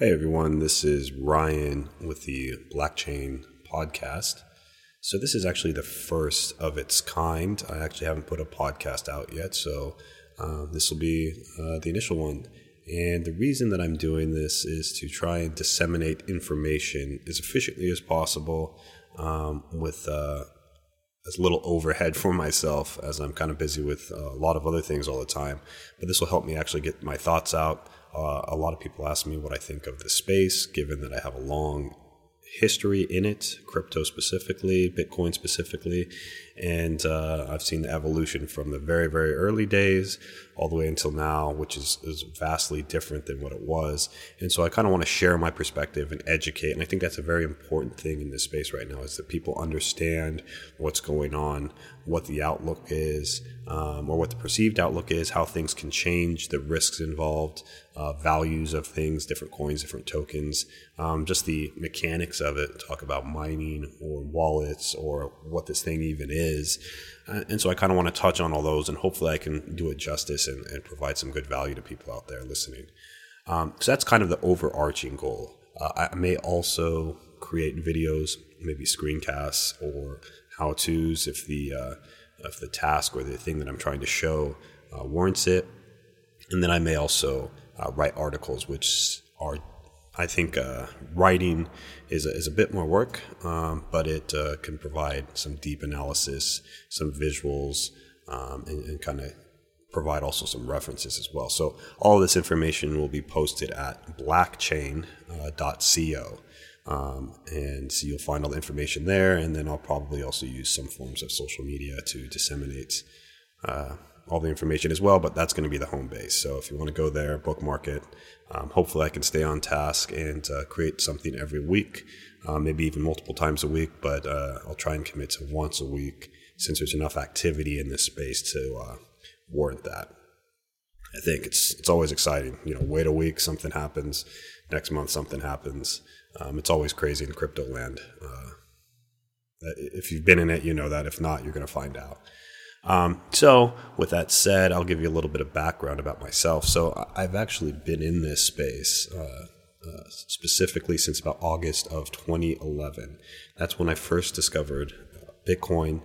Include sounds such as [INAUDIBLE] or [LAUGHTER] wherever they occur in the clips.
Hey everyone, this is Ryan with the Blockchain podcast. So, this is actually the first of its kind. I actually haven't put a podcast out yet, so uh, this will be uh, the initial one. And the reason that I'm doing this is to try and disseminate information as efficiently as possible um, with uh, as little overhead for myself as I'm kind of busy with a lot of other things all the time. But this will help me actually get my thoughts out uh, a lot of people ask me what I think of the space, given that I have a long history in it, crypto specifically, Bitcoin specifically, and uh, I've seen the evolution from the very, very early days all the way until now, which is, is vastly different than what it was. And so I kind of want to share my perspective and educate. And I think that's a very important thing in this space right now is that people understand what's going on, what the outlook is, um, or what the perceived outlook is, how things can change, the risks involved, uh, values of things, different coins, different tokens, um, just the mechanics of it. Talk about mining or wallets or what this thing even is. Uh, and so I kind of want to touch on all those, and hopefully I can do it justice and, and provide some good value to people out there listening. Um, so that's kind of the overarching goal. Uh, I may also create videos, maybe screencasts or how tos if the uh, if the task or the thing that I'm trying to show uh, warrants it. And then I may also uh, write articles, which are I think uh, writing is a, is a bit more work, um, but it uh, can provide some deep analysis, some visuals, um, and, and kind of provide also some references as well. So all this information will be posted at blockchain.co. Uh, um, and so you'll find all the information there, and then I'll probably also use some forms of social media to disseminate uh, all the information as well, but that's going to be the home base. So if you want to go there, bookmark it. Um, hopefully, I can stay on task and uh, create something every week, uh, maybe even multiple times a week, but uh, I'll try and commit to once a week since there's enough activity in this space to uh, warrant that. I think it's it's always exciting. You know, wait a week, something happens. Next month, something happens. Um, it's always crazy in crypto land. Uh, if you've been in it, you know that. If not, you're going to find out. Um, so, with that said, I'll give you a little bit of background about myself. So, I've actually been in this space uh, uh, specifically since about August of 2011. That's when I first discovered uh, Bitcoin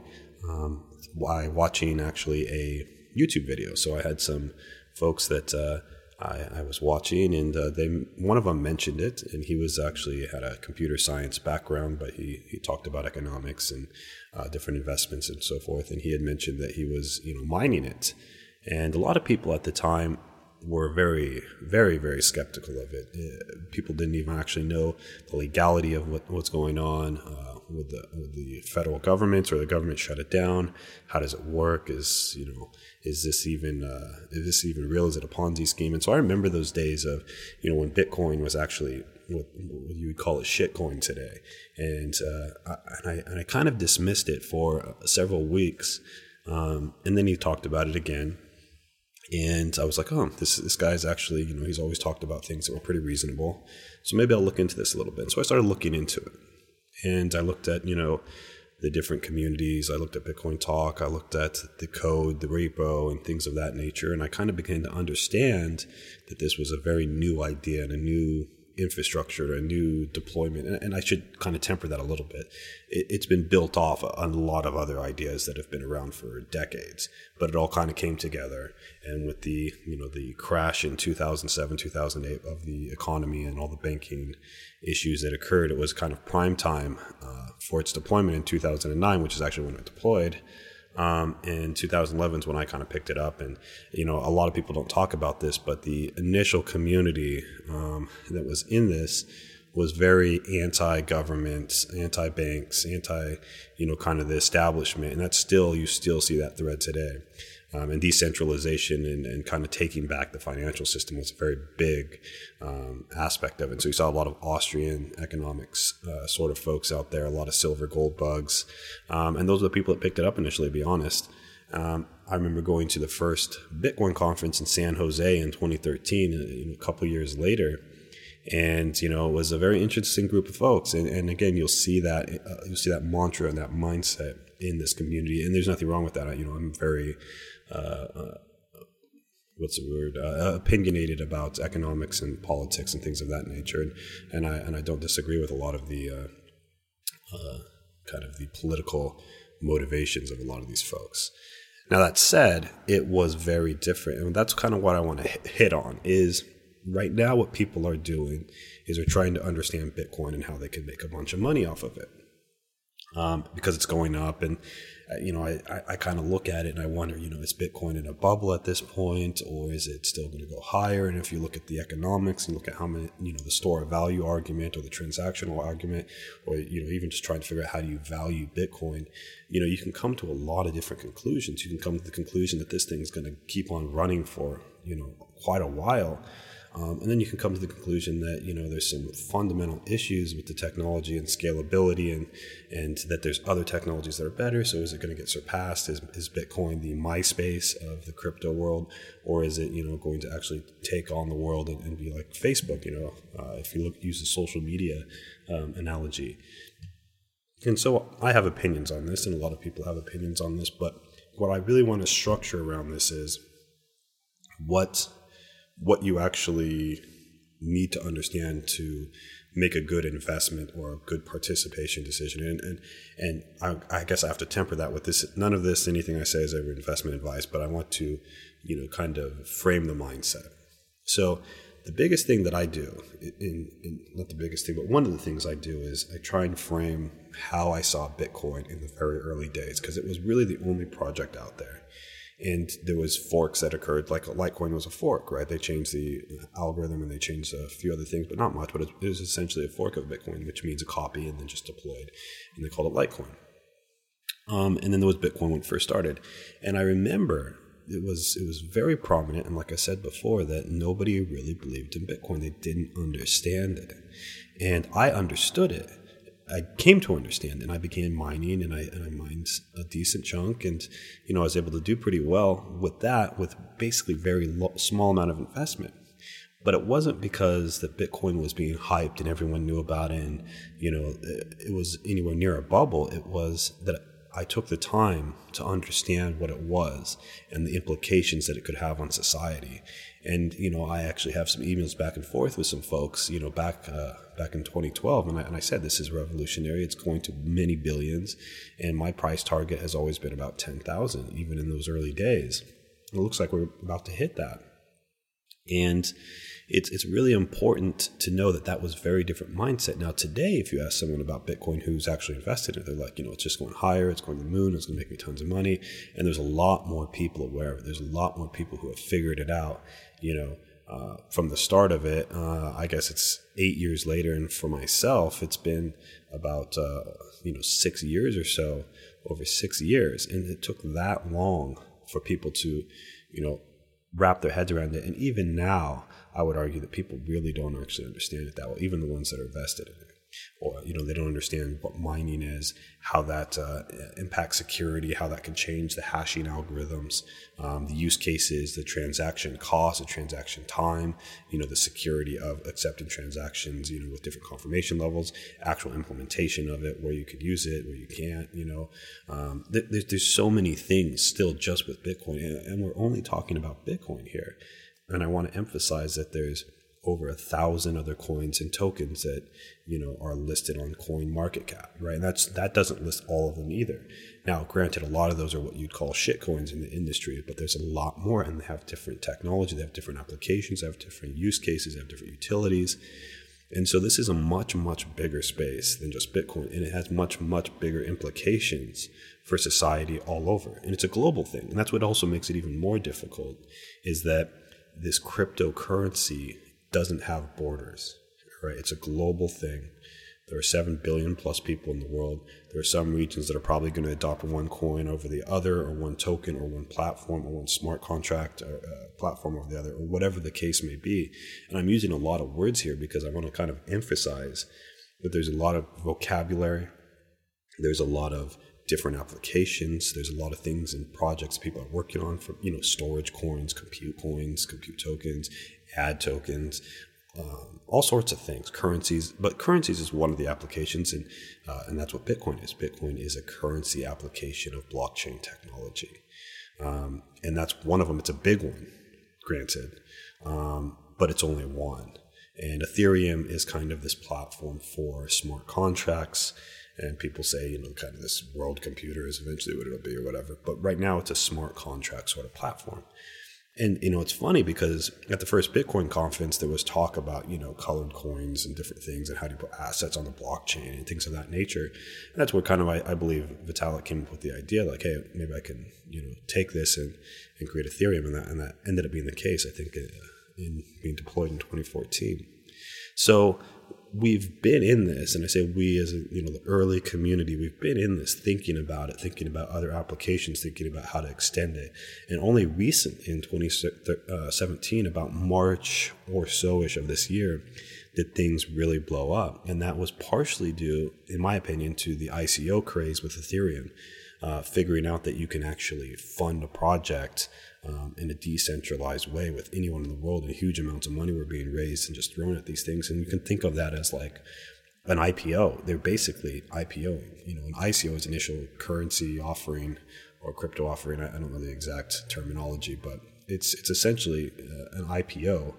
um, by watching actually a YouTube video. So, I had some folks that uh, I, I, was watching, and uh, they one of them mentioned it, and he was actually had a computer science background, but he he talked about economics and uh, different investments and so forth. And he had mentioned that he was you know mining it, and a lot of people at the time were very, very, very skeptical of it. Uh, people didn't even actually know the legality of what, what's going on. Uh, would the, would the federal government or the government shut it down? How does it work? Is you know is this even uh, is this even real? Is it a Ponzi scheme? And so I remember those days of you know when Bitcoin was actually what, you would call a shitcoin today, and uh, I, and I and I kind of dismissed it for several weeks, um, and then he talked about it again. And I was like, oh, this this guy's actually, you know, he's always talked about things that were pretty reasonable. So maybe I'll look into this a little bit. So I started looking into it and I looked at you know the different communities. I looked at Bitcoin Talk. I looked at the code, the repo, and things of that nature. And I kind of began to understand that this was a very new idea and a new infrastructure, a new deployment. And, and I should kind of temper that a little bit. It, has been built off a lot of other ideas that have been around for decades, but it all kind of came together. And with the you know the crash in 2007, 2008 of the economy and all the banking issues that occurred, it was kind of prime time uh, for its deployment in 2009, which is actually when it deployed. Um, in 2011 is when I kind of picked it up, and you know a lot of people don't talk about this, but the initial community um, that was in this was very anti-government, anti-banks, anti, you know, kind of the establishment, and that's still you still see that thread today um, and decentralization and, and, kind of taking back the financial system was a very big um, aspect of it. So you saw a lot of Austrian economics uh, sort of folks out there, a lot of silver gold bugs, um, and those are the people that picked it up initially. To be honest, um, I remember going to the first Bitcoin conference in San Jose in 2013, uh, a couple years later. And you know, it was a very interesting group of folks. And, and again, you'll see that uh, you'll see that mantra and that mindset in this community. And there's nothing wrong with that. I, You know, I'm very uh, uh, what's the word uh, opinionated about economics and politics and things of that nature, and and I and I don't disagree with a lot of the uh, uh, kind of the political motivations of a lot of these folks. Now that said, it was very different, and that's kind of what I want to hit on. Is right now what people are doing is they're trying to understand Bitcoin and how they can make a bunch of money off of it um, because it's going up. And, uh, you know, I, I, I kind of look at it and I wonder, you know, is Bitcoin in a bubble at this point or is it still going to go higher? And if you look at the economics and look at how many, you know, the store of value argument or the transactional argument, or, you know, even just trying to figure out how do you value Bitcoin, you know, you can come to a lot of different conclusions. You can come to the conclusion that this thing is going to keep on running for, you know, quite a while. Um, and then you can come to the conclusion that you know there's some fundamental issues with the technology and scalability, and and that there's other technologies that are better. So is it going to get surpassed? Is, is Bitcoin the MySpace of the crypto world, or is it you know going to actually take on the world and, and be like Facebook? You know, uh, if you look use the social media um, analogy. And so I have opinions on this, and a lot of people have opinions on this. But what I really want to structure around this is what what you actually need to understand to make a good investment or a good participation decision. And and and I, I, guess I have to temper that with this. None of this, anything I say, is ever investment advice, but I want to, you know, kind of frame the mindset. So the biggest thing that I do, in, in not the biggest thing, but one of the things I do is I try and frame how I saw Bitcoin in the very early days because it was really the only project out there and there was forks that occurred like litecoin was a fork right? They changed the algorithm and they changed a few other things but not much but it was essentially a fork of bitcoin which means a copy and then just deployed and they called it litecoin. Um, and then there was bitcoin when it first started. And i remember it was it was very prominent and like i said before that nobody really believed in bitcoin. They didn't understand it. And i understood it I came to understand, and I began mining, and I and I mined a decent chunk, and you know I was able to do pretty well with that, with basically very lo- small amount of investment. But it wasn't because that Bitcoin was being hyped and everyone knew about it, and you know it was anywhere near a bubble. It was that I took the time to understand what it was and the implications that it could have on society. And you know, I actually have some emails back and forth with some folks, you know, back uh, back in 2012, and I, and I said this is revolutionary. It's going to many billions, and my price target has always been about 10,000, even in those early days. It looks like we're about to hit that, and it's it's really important to know that that was very different mindset. Now today, if you ask someone about Bitcoin who's actually invested in it, they're like, you know, it's just going higher, it's going to the moon, it's going to make me tons of money, and there's a lot more people aware of it. There's a lot more people who have figured it out. You know, uh, from the start of it. Uh, I guess it's eight years later, and for myself, it's been about uh, you know six years or so, over six years, and it took that long for people to, you know, wrap their heads around it. And even now, I would argue that people really don't actually understand it that well, even the ones that are vested in it. Or, you know, they don't understand what mining is, how that uh, impacts security, how that can change the hashing algorithms, um, the use cases, the transaction cost, the transaction time, you know, the security of accepting transactions, you know, with different confirmation levels, actual implementation of it, where you could use it, where you can't, you know. Um, th- there's, there's so many things still just with Bitcoin, and we're only talking about Bitcoin here. And I want to emphasize that there's over a thousand other coins and tokens that you know are listed on coin market cap right? And that's that doesn't list all of them either. Now granted a lot of those are what you'd call shit coins in the industry but there's a lot more and they have different technology they have different applications they have different use cases they have different utilities. And so this is a much much bigger space than just bitcoin and it has much much bigger implications for society all over. And it's a global thing and that's what also makes it even more difficult is that this cryptocurrency doesn't have borders. Right? It's a global thing. There are 7 billion plus people in the world. There are some regions that are probably going to adopt one coin over the other, or one token, or one platform, or one smart contract or, uh, platform over the other, or whatever the case may be. And I'm using a lot of words here because I want to kind of emphasize that there's a lot of vocabulary, there's a lot of different applications. There's a lot of things and projects people are working on for you know storage coins, compute coins, compute tokens, ad tokens, um, all sorts of things, currencies. But currencies is one of the applications, and uh, and that's what Bitcoin is. Bitcoin is a currency application of blockchain technology, um, and that's one of them. It's a big one. granted, um, but it's only one. And Ethereum is kind of this platform for smart contracts. And people say, you know, kind of this world computer is eventually what it'll be or whatever. But right now, it's a smart contract sort of platform. And you know, it's funny because at the first Bitcoin conference, there was talk about you know colored coins and different things and how do you put assets on the blockchain and things of that nature. And that's what kind of I, I believe Vitalik came up with the idea, like, hey, maybe I can you know take this and, and create Ethereum, and that and that ended up being the case. I think uh, in being deployed in 2014. So we've been in this, and I say we as a, you know the early community, we've been in this, thinking about it, thinking about other applications, thinking about how to extend it, and only recently in 2017, uh, about March or so-ish of this year, did things really blow up, and that was partially due, in my opinion, to the ICO craze with Ethereum. Uh, figuring out that you can actually fund a project um, in a decentralized way with anyone in the world, and huge amounts of money were being raised and just thrown at these things. And you can think of that as like an IPO. They're basically IPOing. You know, an ICO is initial currency offering or crypto offering. I, I don't know the exact terminology, but it's it's essentially uh, an IPO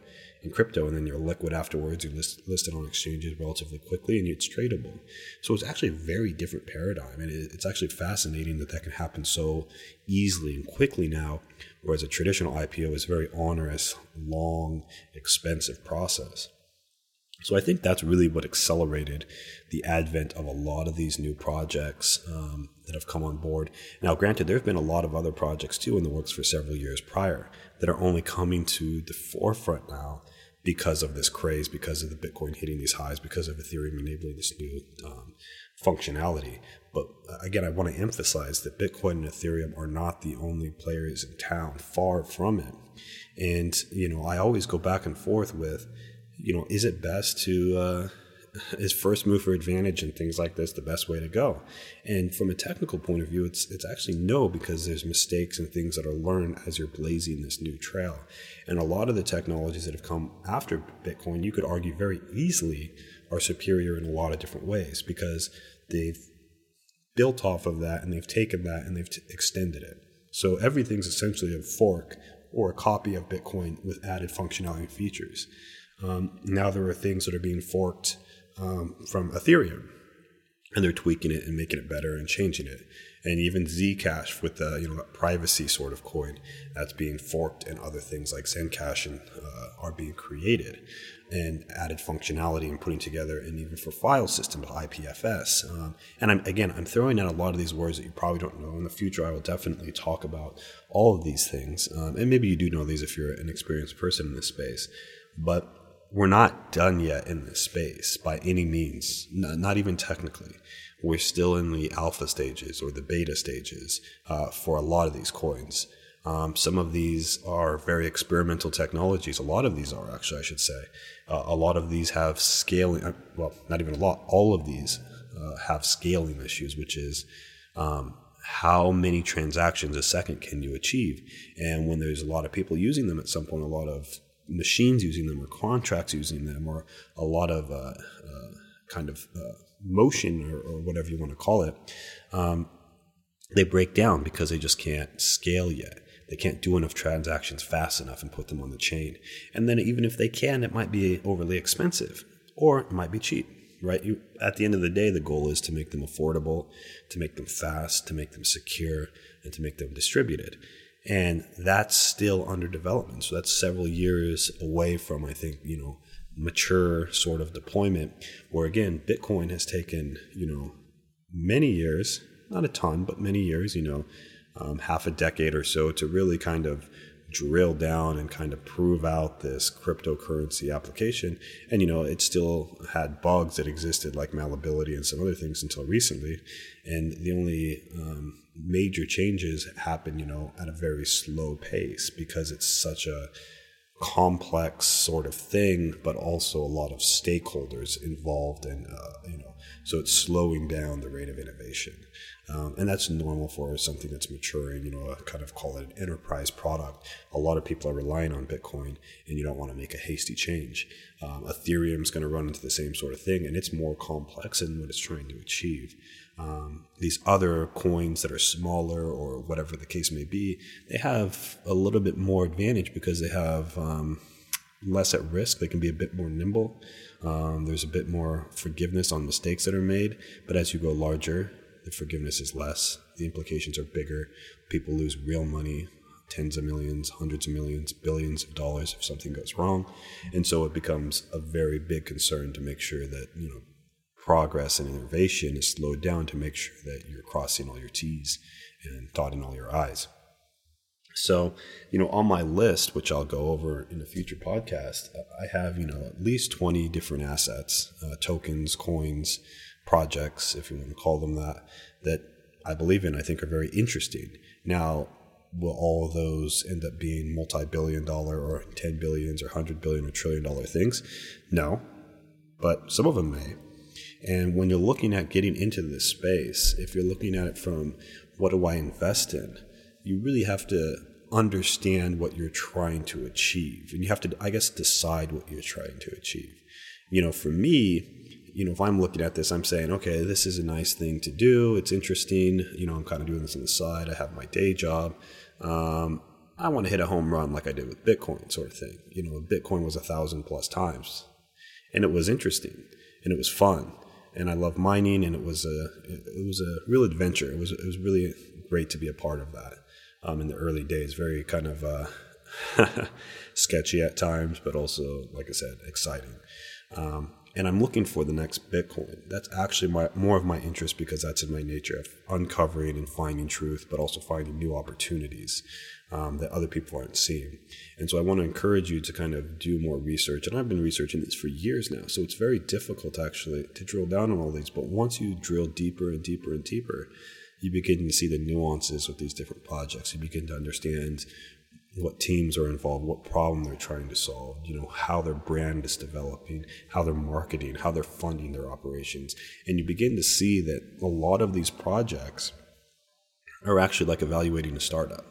in crypto, and then you're liquid afterwards. You list listed on exchanges relatively quickly, and it's tradable. So it's actually a very different paradigm, and it, it's actually fascinating that that can happen so easily and quickly now. Whereas a traditional IPO is a very onerous, long, expensive process. So I think that's really what accelerated the advent of a lot of these new projects um, that have come on board. Now, granted, there have been a lot of other projects too in the works for several years prior that are only coming to the forefront now because of this craze, because of the Bitcoin hitting these highs, because of Ethereum enabling this new um, functionality. But uh, again, I want to emphasize that Bitcoin and Ethereum are not the only players in town, far from it. And, you know, I always go back and forth with, you know, is it best to, uh, is first mover advantage and things like this the best way to go? And from a technical point of view, it's it's actually no because there's mistakes and things that are learned as you're blazing this new trail. And a lot of the technologies that have come after Bitcoin, you could argue very easily are superior in a lot of different ways because they've built off of that and they've taken that and they've t- extended it. So everything's essentially a fork or a copy of Bitcoin with added functionality and features. Um, now there are things that are being forked um, from Ethereum, and they're tweaking it and making it better and changing it. And even Zcash with the you know privacy sort of coin that's being forked, and other things like Zencash and, uh, are being created and added functionality and putting together, and even for file systems, IPFS. Um, and I'm, again, I'm throwing out a lot of these words that you probably don't know. In the future, I will definitely talk about all of these things, um, and maybe you do know these if you're an experienced person in this space. But we're not done yet in this space by any means, not even technically. We're still in the alpha stages or the beta stages uh, for a lot of these coins. Um, some of these are very experimental technologies. A lot of these are, actually, I should say. Uh, a lot of these have scaling, uh, well, not even a lot, all of these uh, have scaling issues, which is um, how many transactions a second can you achieve? And when there's a lot of people using them at some point, a lot of machines using them or contracts using them or a lot of uh, uh, kind of uh, motion or, or, whatever you want to call it, um, they break down because they just can't scale yet. They can't do enough transactions fast enough and put them on the chain. And then even if they can, it might be overly expensive or it might be cheap, right? You, at the end of the day, the goal is to make them affordable, to make them fast, to make them secure, and to make them distributed. And that's still under development. So that's several years away from, I think, you know, mature sort of deployment. Where again, Bitcoin has taken, you know, many years, not a ton, but many years, you know, um, half a decade or so to really kind of drill down and kind of prove out this cryptocurrency application. And you know, it still had bugs that existed like malleability and some other things until recently. And the only um, major changes happen, you know, at a very slow pace because it's such a complex sort of thing, but also a lot of stakeholders involved, and uh, you know, so it's slowing down the rate of innovation. Um, and that's normal for something that's maturing, you know, kind of call it an enterprise product. A lot of people are relying on Bitcoin, and you don't want to make a hasty change. Um, Ethereum is going to run into the same sort of thing, and it's more complex in what it's trying to achieve. Um, these other coins that are smaller or whatever the case may be, they have a little bit more advantage because they have um, less at risk. They can be a bit more nimble. Um, there's a bit more forgiveness on mistakes that are made. But as you go larger, the forgiveness is less. The implications are bigger. People lose real money, tens of millions, hundreds of millions, billions of dollars if something goes wrong. And so it becomes a very big concern to make sure that, you know, progress and innovation is slowed down to make sure that you're crossing all your T's and dotting all your I's. So, you know, on my list, which I'll go over in a future podcast, I have, you know, at least 20 different assets, uh, tokens, coins, projects, if you want to call them that, that I believe in, I think are very interesting. Now, will all of those end up being multi billion dollar or 10 billions or 100 billion or trillion dollar things? No, but some of them may. And when you're looking at getting into this space, if you're looking at it from what do I invest in, you really have to understand what you're trying to achieve. And you have to, I guess, decide what you're trying to achieve. You know, for me, you know, if I'm looking at this, I'm saying, okay, this is a nice thing to do. It's interesting. You know, I'm kind of doing this on the side. I have my day job. Um, I want to hit a home run like I did with Bitcoin, sort of thing. You know, Bitcoin was a thousand plus times, and it was interesting and it was fun, and I love mining, and it was a it was a real adventure. It was it was really great to be a part of that um, in the early days. Very kind of uh, [LAUGHS] sketchy at times, but also, like I said, exciting. Um, and I'm looking for the next Bitcoin. That's actually my, more of my interest because that's in my nature of uncovering and finding truth, but also finding new opportunities um, that other people aren't seeing. And so I want to encourage you to kind of do more research. And I've been researching this for years now, so it's very difficult actually to drill down on all these. But once you drill deeper and deeper and deeper, you begin to see the nuances with these different projects. You begin to understand what teams are involved, what problem they're trying to solve, you know, how their brand is developing, how they're marketing, how they're funding their operations. And you begin to see that a lot of these projects are actually like evaluating a startup.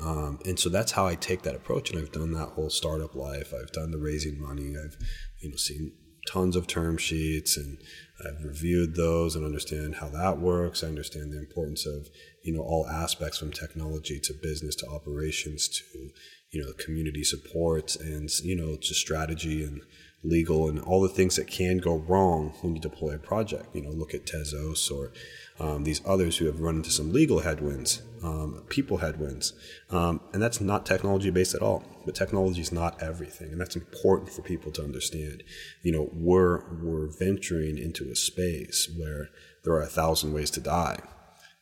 Um, and so that's how I take that approach. And I've done that whole startup life. I've done the raising money. I've, you know, seen tons of term sheets and I've reviewed those and understand how that works. I understand the importance of you know all aspects from technology to business to operations to you know community support and you know to strategy and legal and all the things that can go wrong when you deploy a project. You know, look at Tezos or um, these others who have run into some legal headwinds, um, people headwinds, um, and that's not technology based at all. But technology is not everything, and that's important for people to understand. You know, we're we're venturing into a space where there are a thousand ways to die,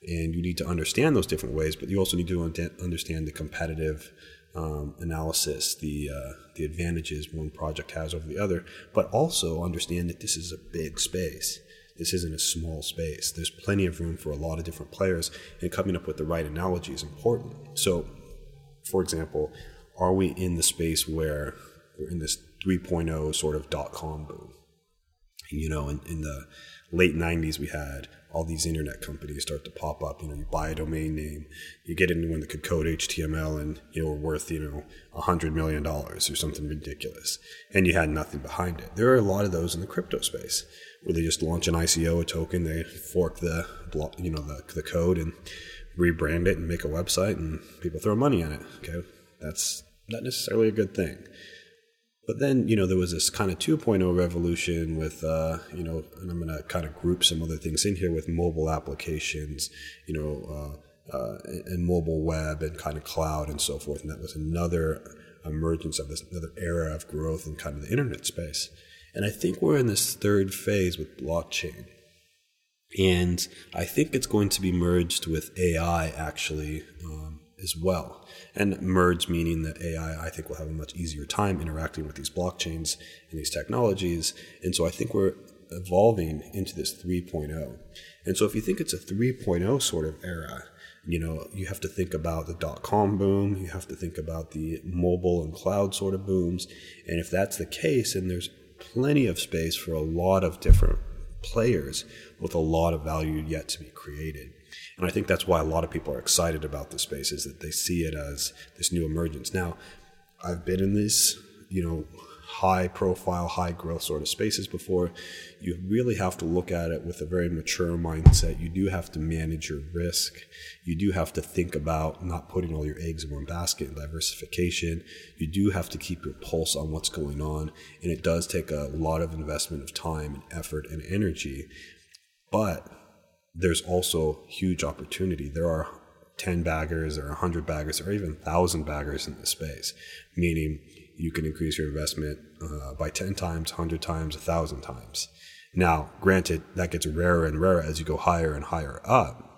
and you need to understand those different ways. But you also need to understand the competitive um, analysis, the uh, the advantages one project has over the other, but also understand that this is a big space this isn't a small space. There's plenty of room for a lot of different players, and coming up with the right analogy is important. So, for example, are we in the space where we're in this 3.0 sort of dot com boom? You know, in, in the late 90s, we had all these internet companies start to pop up. You know, you buy a domain name, you get into one that could code HTML and you know, worth, you know, a hundred million dollars or something ridiculous. And you had nothing behind it. There are a lot of those in the crypto space where they just launch an ICO, a token, they fork the block, you know the, the code and rebrand it and make a website, and people throw money at it. Okay, that's not necessarily a good thing. But then, you know, there was this kind of 2.0 revolution with, uh, you know, and I'm going to kind of group some other things in here with mobile applications, you know, uh, uh, and mobile web and kind of cloud and so forth. And that was another emergence of this another era of growth in kind of the internet space. And I think we're in this third phase with blockchain. And I think it's going to be merged with AI actually um, as well. And merge meaning that AI, I think, will have a much easier time interacting with these blockchains and these technologies. And so I think we're evolving into this 3.0. And so if you think it's a 3.0 sort of era, you know, you have to think about the dot com boom, you have to think about the mobile and cloud sort of booms. And if that's the case, and there's plenty of space for a lot of different players with a lot of value yet to be created. And I think that's why a lot of people are excited about this space is that they see it as this new emergence. Now, I've been in these, you know, high profile, high growth sort of spaces before. You really have to look at it with a very mature mindset. You do have to manage your risk. You do have to think about not putting all your eggs in one basket and diversification. You do have to keep your pulse on what's going on. And it does take a lot of investment of time and effort and energy. But there's also huge opportunity. There are 10 baggers or 100 baggers or even 1,000 baggers in the space, meaning you can increase your investment uh, by 10 times, 100 times, 1,000 times. Now, granted, that gets rarer and rarer as you go higher and higher up,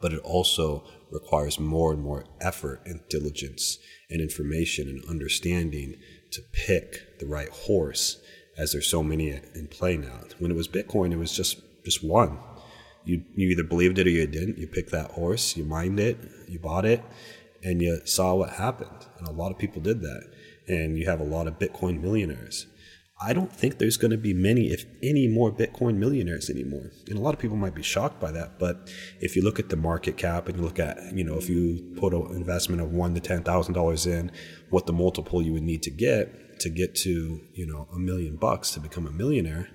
but it also requires more and more effort and diligence and information and understanding to pick the right horse as there's so many in play now. When it was Bitcoin, it was just just one. You you either believed it or you didn't. You picked that horse, you mined it, you bought it, and you saw what happened. And a lot of people did that and you have a lot of Bitcoin millionaires. I don't think there's going to be many, if any, more Bitcoin millionaires anymore. And a lot of people might be shocked by that. But if you look at the market cap and you look at, you know, if you put an investment of one to ten thousand dollars in, what the multiple you would need to get to get to, you know, a million bucks to become a millionaire.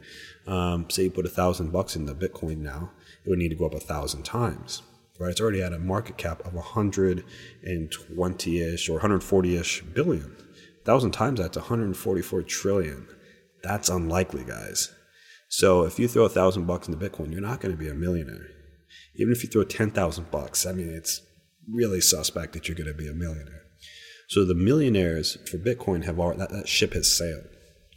Um, say you put a thousand bucks into Bitcoin now, it would need to go up a thousand times. Right? It's already at a market cap of 120 ish or 140 ish billion Thousand thousand times that's 144 trillion. That's unlikely, guys. So if you throw a thousand bucks into Bitcoin, you're not going to be a millionaire. Even if you throw 10,000 bucks, I mean, it's really suspect that you're going to be a millionaire. So the millionaires for Bitcoin have already, that, that ship has sailed.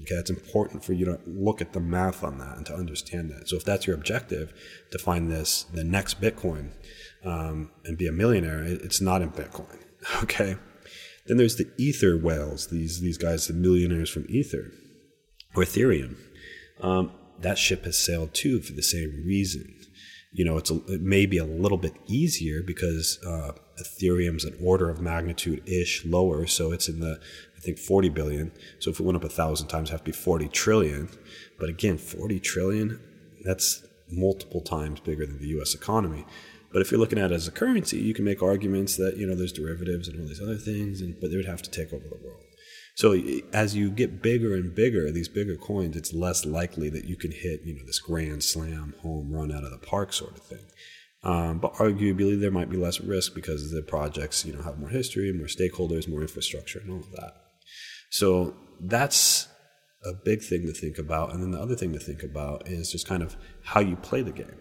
Okay, it's important for you to look at the math on that and to understand that. So if that's your objective, to find this the next Bitcoin um, and be a millionaire, it's not in Bitcoin. [LAUGHS] Okay, then there's the Ether whales, these these guys, the millionaires from Ether or Ethereum. Um, that ship has sailed too for the same reason. You know, it's a, it may be a little bit easier because uh, Ethereum's an order of magnitude ish lower, so it's in the I think 40 billion. So if it went up a thousand times, it have to be 40 trillion. But again, 40 trillion, that's multiple times bigger than the U.S. economy. But if you're looking at it as a currency, you can make arguments that you know there's derivatives and all these other things, and but they would have to take over the world. So as you get bigger and bigger, these bigger coins, it's less likely that you can hit you know this grand slam home run out of the park sort of thing. Um, but arguably, there might be less risk because the projects you know have more history, more stakeholders, more infrastructure, and all of that. So that's a big thing to think about. And then the other thing to think about is just kind of how you play the game.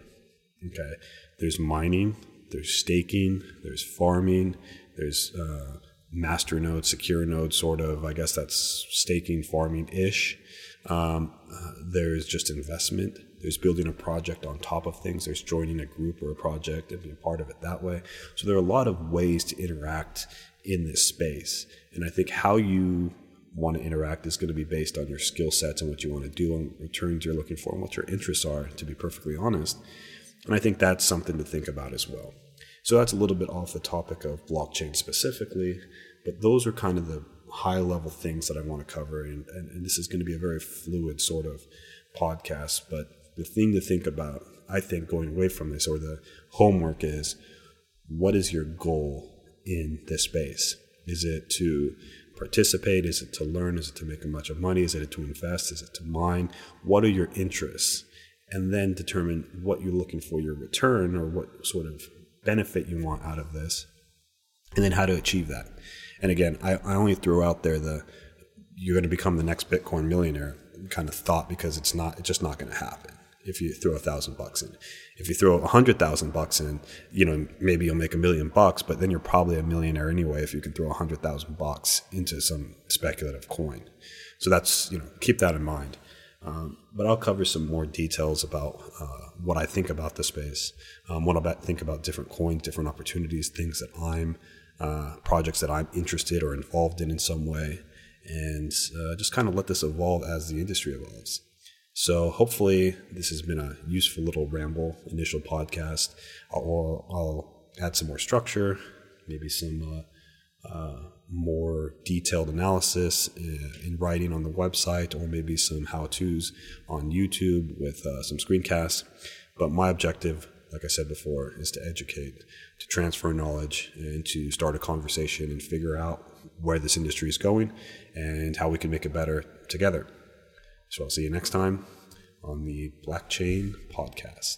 Okay. There's mining, there's staking, there's farming, there's uh, master node, secure node, sort of. I guess that's staking, farming ish. Um, uh, there's just investment. There's building a project on top of things. There's joining a group or a project and being part of it that way. So there are a lot of ways to interact in this space. And I think how you want to interact is going to be based on your skill sets and what you want to do and returns you're looking for and what your interests are, to be perfectly honest. And I think that's something to think about as well. So that's a little bit off the topic of blockchain specifically, but those are kind of the high level things that I want to cover. And, and, and this is going to be a very fluid sort of podcast. But the thing to think about, I think, going away from this or the homework is what is your goal in this space? Is it to participate? Is it to learn? Is it to make a bunch of money? Is it to invest? Is it to mine? What are your interests? and then determine what you're looking for your return or what sort of benefit you want out of this, and then how to achieve that. And again, I, I only throw out there the you're going to become the next Bitcoin millionaire kind of thought because it's not it's just not going to happen if you throw a thousand bucks in. If you throw a hundred thousand bucks in, you know maybe you'll make a million bucks, but then you're probably a millionaire anyway if you can throw a hundred thousand bucks into some speculative coin. So that's you know keep that in mind. Um, but I'll cover some more details about uh, what I think about the space, um, what I think about different coins, different opportunities, things that I'm, uh, projects that I'm interested or involved in in some way, and uh, just kind of let this evolve as the industry evolves. So hopefully this has been a useful little ramble initial podcast. I'll, I'll add some more structure, maybe some uh, uh, more detailed analysis in writing on the website or maybe some how to's on YouTube with uh, some screencasts. But my objective, like I said before, is to educate, to transfer knowledge, and to start a conversation and figure out where this industry is going and how we can make it better together. So I'll see you next time on the Blockchain Podcast.